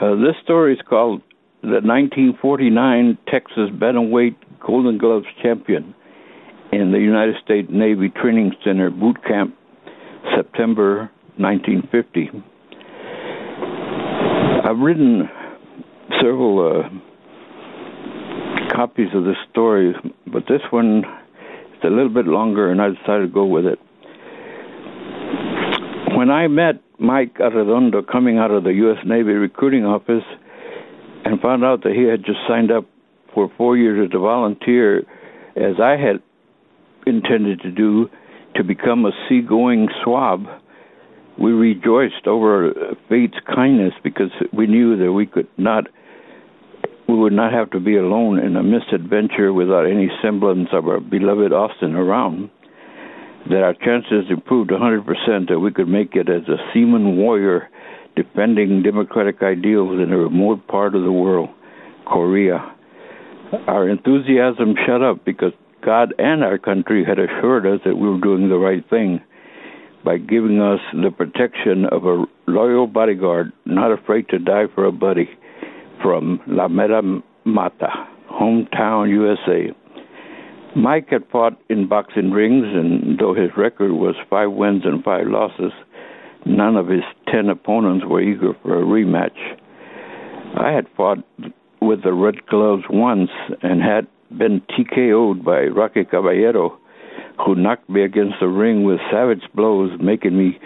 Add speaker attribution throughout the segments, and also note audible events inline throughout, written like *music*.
Speaker 1: Uh, this story is called the 1949 Texas Bantamweight Golden Gloves champion in the United States Navy Training Center boot camp, September 1950. I've written several uh, copies of this story, but this one is a little bit longer, and I decided to go with it. When I met Mike Arredondo coming out of the U.S. Navy recruiting office and found out that he had just signed up for four years as a volunteer, as I had intended to do, to become a seagoing swab, we rejoiced over fate's kindness because we knew that we could not we would not have to be alone in a misadventure without any semblance of our beloved Austin around that our chances improved 100% that we could make it as a seaman warrior defending democratic ideals in a remote part of the world, Korea. Our enthusiasm shut up because God and our country had assured us that we were doing the right thing by giving us the protection of a loyal bodyguard not afraid to die for a buddy from La Meta Mata, hometown USA. Mike had fought in boxing rings, and though his record was five wins and five losses, none of his ten opponents were eager for a rematch. I had fought with the Red Gloves once and had been TKO'd by Rocky Caballero, who knocked me against the ring with savage blows, making me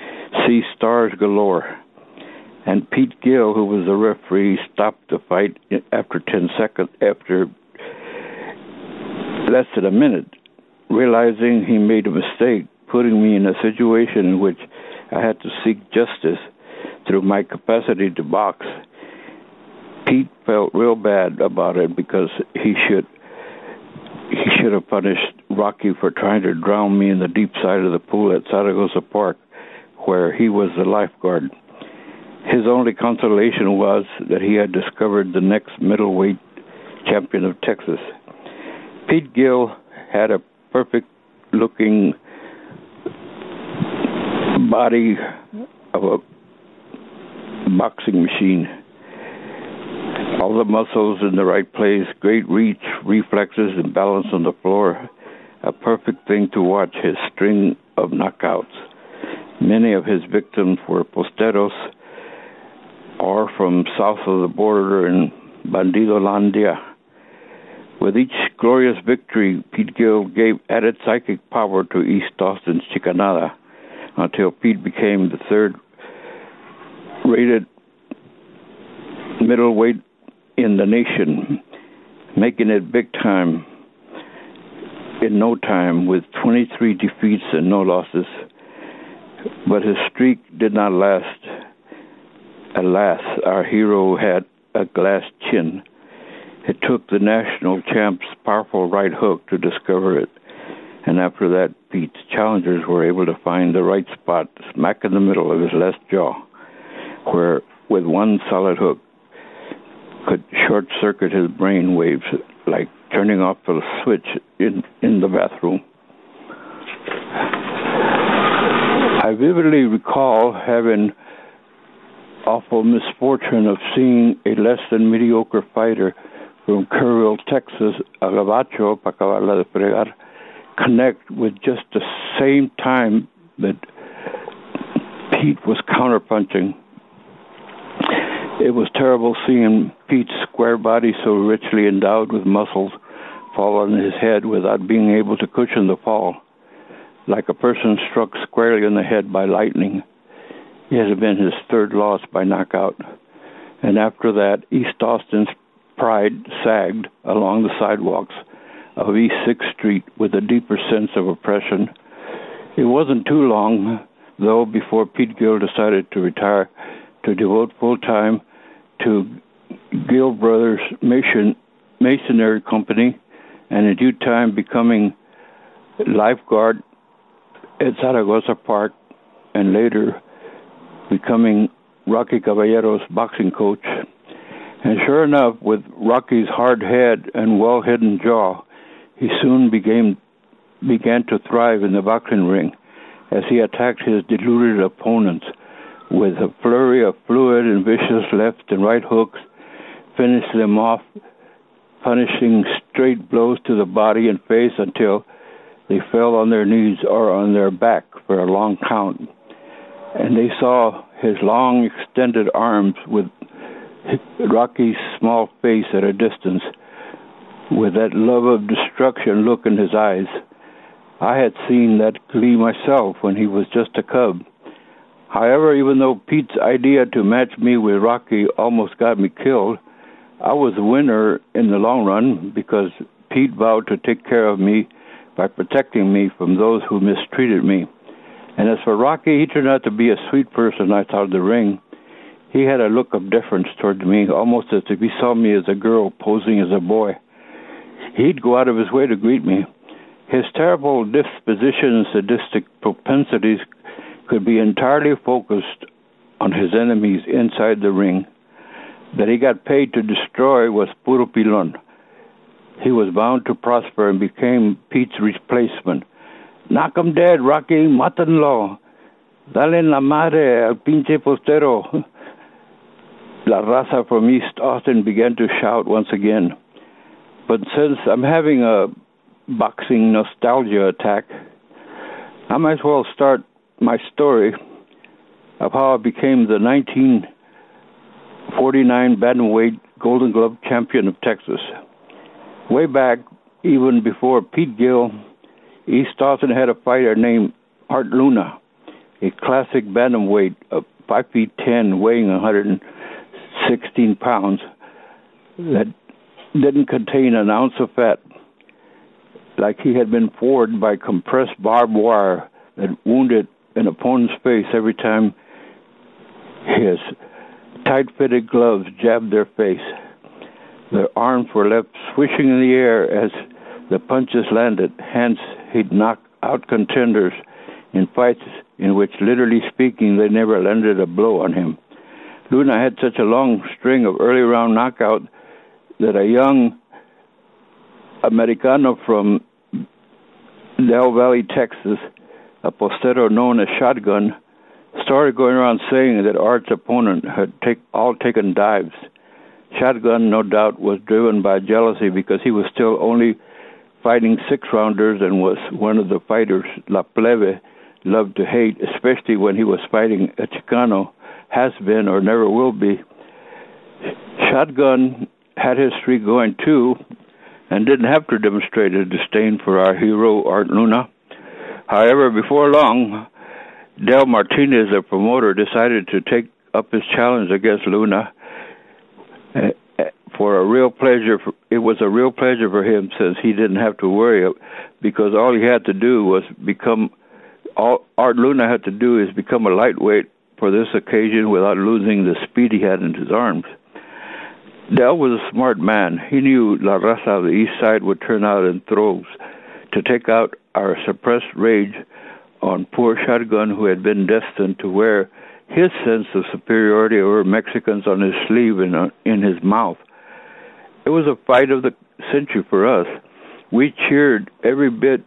Speaker 1: see stars galore. And Pete Gill, who was the referee, stopped the fight after ten seconds after less than a minute, realizing he made a mistake, putting me in a situation in which I had to seek justice through my capacity to box. Pete felt real bad about it because he should he should have punished Rocky for trying to drown me in the deep side of the pool at Zaragoza Park, where he was the lifeguard. His only consolation was that he had discovered the next middleweight champion of Texas. Pete Gill had a perfect looking body of a boxing machine. All the muscles in the right place, great reach, reflexes, and balance on the floor. A perfect thing to watch his string of knockouts. Many of his victims were posteros or from south of the border in Bandidolandia with each glorious victory, Pete Gill gave added psychic power to East Austin's Chicanada until Pete became the third rated middleweight in the nation, making it big time in no time with 23 defeats and no losses. But his streak did not last. Alas, our hero had a glass chin it took the national champ's powerful right hook to discover it. And after that, Pete's challengers were able to find the right spot smack in the middle of his left jaw, where, with one solid hook, could short circuit his brain waves like turning off a switch in, in the bathroom. I vividly recall having awful misfortune of seeing a less than mediocre fighter from Kerrville, Texas, a gabacho, para acabarla de fregar, connect with just the same time that Pete was counterpunching. It was terrible seeing Pete's square body so richly endowed with muscles fall on his head without being able to cushion the fall, like a person struck squarely in the head by lightning. It had been his third loss by knockout. And after that, East Austin's pride sagged along the sidewalks of East 6th Street with a deeper sense of oppression. It wasn't too long, though, before Pete Gill decided to retire to devote full time to Gill Brothers Mason, Masonry Company and in due time becoming lifeguard at Zaragoza Park and later becoming Rocky Caballero's boxing coach and sure enough, with Rocky's hard head and well hidden jaw, he soon became, began to thrive in the boxing ring as he attacked his deluded opponents with a flurry of fluid and vicious left and right hooks, finished them off, punishing straight blows to the body and face until they fell on their knees or on their back for a long count. And they saw his long extended arms with Rocky's small face at a distance, with that love of destruction look in his eyes. I had seen that glee myself when he was just a cub. However, even though Pete's idea to match me with Rocky almost got me killed, I was a winner in the long run because Pete vowed to take care of me by protecting me from those who mistreated me. And as for Rocky, he turned out to be a sweet person I thought the ring. He had a look of deference toward me, almost as if he saw me as a girl posing as a boy. He'd go out of his way to greet me. His terrible disposition and sadistic propensities could be entirely focused on his enemies inside the ring. That he got paid to destroy was puro pilon. He was bound to prosper and became Pete's replacement. Knock him dead, Rocky, mátenlo. Dale la madre al pinche postero. La raza from East Austin began to shout once again. But since I'm having a boxing nostalgia attack, I might as well start my story of how I became the 1949 bantamweight Golden Glove champion of Texas. Way back, even before Pete Gill, East Austin had a fighter named Art Luna, a classic bantamweight of 5 feet 10, weighing 116 pounds, that didn't contain an ounce of fat, like he had been floored by compressed barbed wire that wounded an opponent's face every time his tight fitted gloves jabbed their face. Their arms were left swishing in the air as the punches landed. Hence, he'd knock out contenders in fights in which, literally speaking, they never landed a blow on him. Luna had such a long string of early round knockout that a young Americano from Del Valle, Texas, a postero known as Shotgun, started going around saying that Art's opponent had take, all taken dives. Shotgun, no doubt, was driven by jealousy because he was still only fighting six rounders and was one of the fighters La Plebe loved to hate, especially when he was fighting a Chicano, has been or never will be. Shotgun had his streak going too and didn't have to demonstrate a disdain for our hero, Art Luna. However, before long, Del Martinez, the promoter, decided to take up his challenge against Luna uh, for a real pleasure. It was a real pleasure for him since he didn't have to worry because all he had to do was become. All Art Luna had to do is become a lightweight for this occasion without losing the speed he had in his arms. Del was a smart man. He knew La Raza of the East Side would turn out in droves to take out our suppressed rage on poor Shotgun, who had been destined to wear his sense of superiority over Mexicans on his sleeve and uh, in his mouth. It was a fight of the century for us. We cheered every bit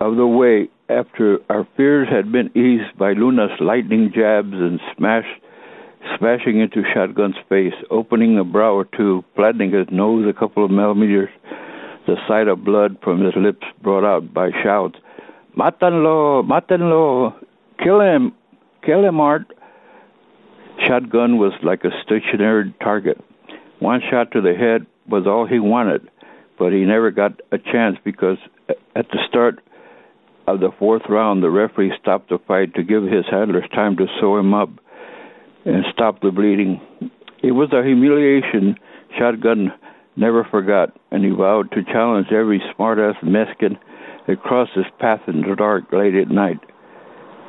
Speaker 1: of the way after our fears had been eased by Luna's lightning jabs and smash, smashing into Shotgun's face, opening a brow or two, flattening his nose a couple of millimeters, the sight of blood from his lips brought out by shouts. Matanlo, Matanlo, kill him, kill him, Art. Shotgun was like a stationary target. One shot to the head was all he wanted, but he never got a chance because at the start of the fourth round, the referee stopped the fight to give his handlers time to sew him up and stop the bleeding. It was a humiliation Shotgun never forgot, and he vowed to challenge every smartass Mexican that crossed his path in the dark late at night.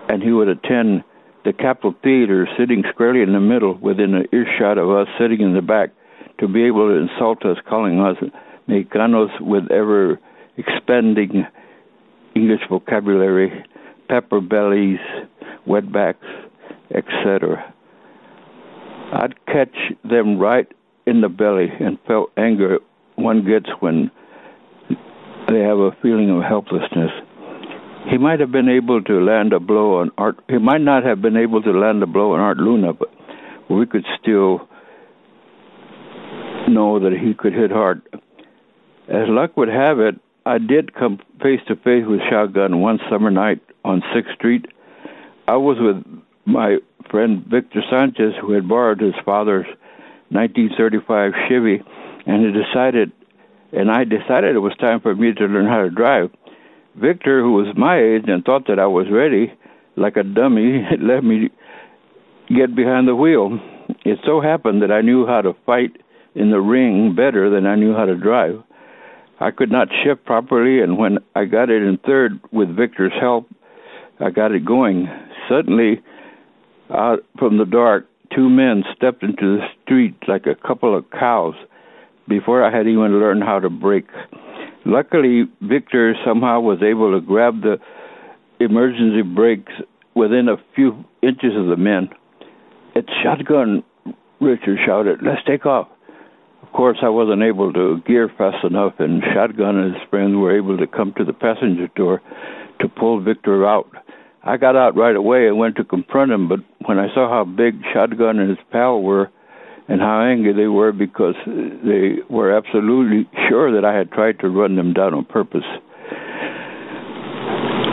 Speaker 1: And he would attend the Capitol Theater, sitting squarely in the middle, within an earshot of us sitting in the back, to be able to insult us, calling us Mexicanos with ever expanding English vocabulary, pepper bellies, wetbacks, etc. I'd catch them right in the belly and felt anger one gets when they have a feeling of helplessness. he might have been able to land a blow on Art. He might not have been able to land a blow on Art Luna, but we could still know that he could hit hard. As luck would have it, I did come face to face with Shotgun one summer night on Sixth Street. I was with my friend Victor Sanchez, who had borrowed his father's 1935 Chevy, and he decided, and I decided it was time for me to learn how to drive. Victor, who was my age and thought that I was ready, like a dummy, had *laughs* let me get behind the wheel. It so happened that I knew how to fight in the ring better than I knew how to drive. I could not shift properly, and when I got it in third with Victor's help, I got it going. Suddenly, out from the dark, two men stepped into the street like a couple of cows before I had even learned how to brake. Luckily, Victor somehow was able to grab the emergency brakes within a few inches of the men. It's shotgun, Richard shouted. Let's take off. Of course, I wasn't able to gear fast enough, and Shotgun and his friends were able to come to the passenger door to pull Victor out. I got out right away and went to confront him, but when I saw how big Shotgun and his pal were, and how angry they were because they were absolutely sure that I had tried to run them down on purpose.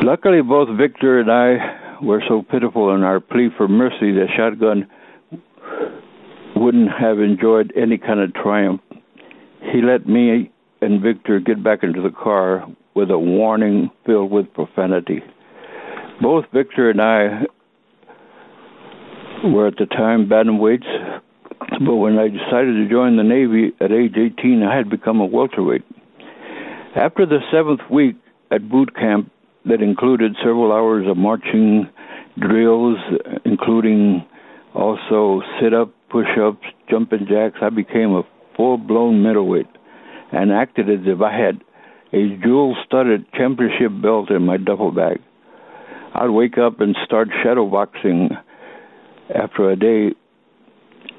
Speaker 1: Luckily, both Victor and I were so pitiful in our plea for mercy that Shotgun wouldn't have enjoyed any kind of triumph. He let me and Victor get back into the car with a warning filled with profanity. Both Victor and I were at the time bantamweights but when I decided to join the Navy at age 18, I had become a welterweight. After the seventh week at boot camp, that included several hours of marching drills, including also sit up, push ups, jumping jacks, I became a full blown middleweight and acted as if I had a jewel studded championship belt in my duffel bag. I'd wake up and start shadowboxing after a day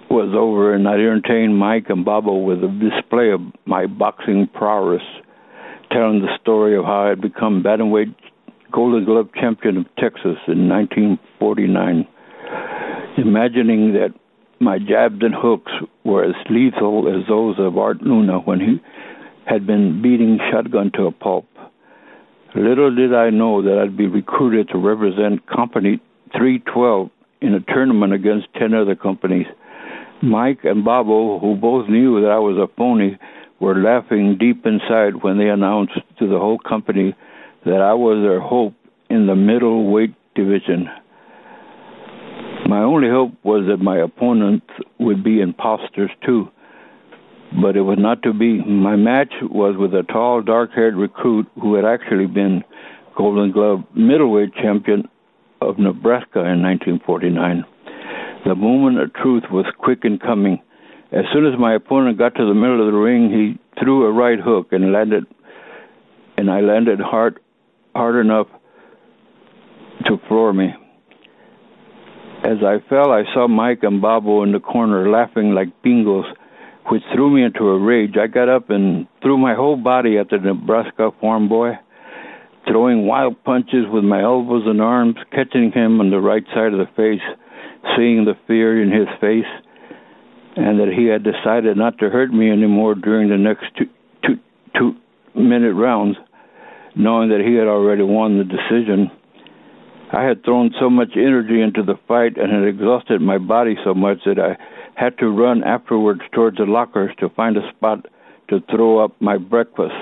Speaker 1: was over, and I'd entertain Mike and Bobo with a display of my boxing prowess, telling the story of how I'd become bantamweight Golden Glove champion of Texas in 1949, imagining that my jabs and hooks were as lethal as those of Art Luna when he had been beating Shotgun to a pulp. Little did I know that I'd be recruited to represent Company 312 in a tournament against 10 other companies Mike and Bobo, who both knew that I was a phony, were laughing deep inside when they announced to the whole company that I was their hope in the middleweight division. My only hope was that my opponents would be imposters too, but it was not to be. My match was with a tall, dark haired recruit who had actually been Golden Glove middleweight champion of Nebraska in 1949. The moment of truth was quick in coming. As soon as my opponent got to the middle of the ring, he threw a right hook and landed, and I landed hard, hard enough to floor me. As I fell, I saw Mike and Bobo in the corner laughing like bingos, which threw me into a rage. I got up and threw my whole body at the Nebraska farm boy, throwing wild punches with my elbows and arms, catching him on the right side of the face seeing the fear in his face, and that he had decided not to hurt me anymore during the next two, two, two minute rounds, knowing that he had already won the decision. I had thrown so much energy into the fight and had exhausted my body so much that I had to run afterwards towards the lockers to find a spot to throw up my breakfast.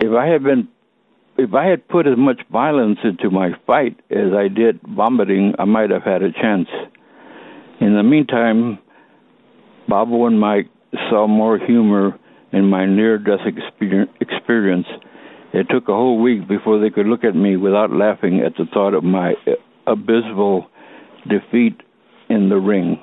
Speaker 1: If I had been if I had put as much violence into my fight as I did vomiting, I might have had a chance. In the meantime, Bobo and Mike saw more humor in my near death experience. It took a whole week before they could look at me without laughing at the thought of my uh, abysmal defeat in the ring.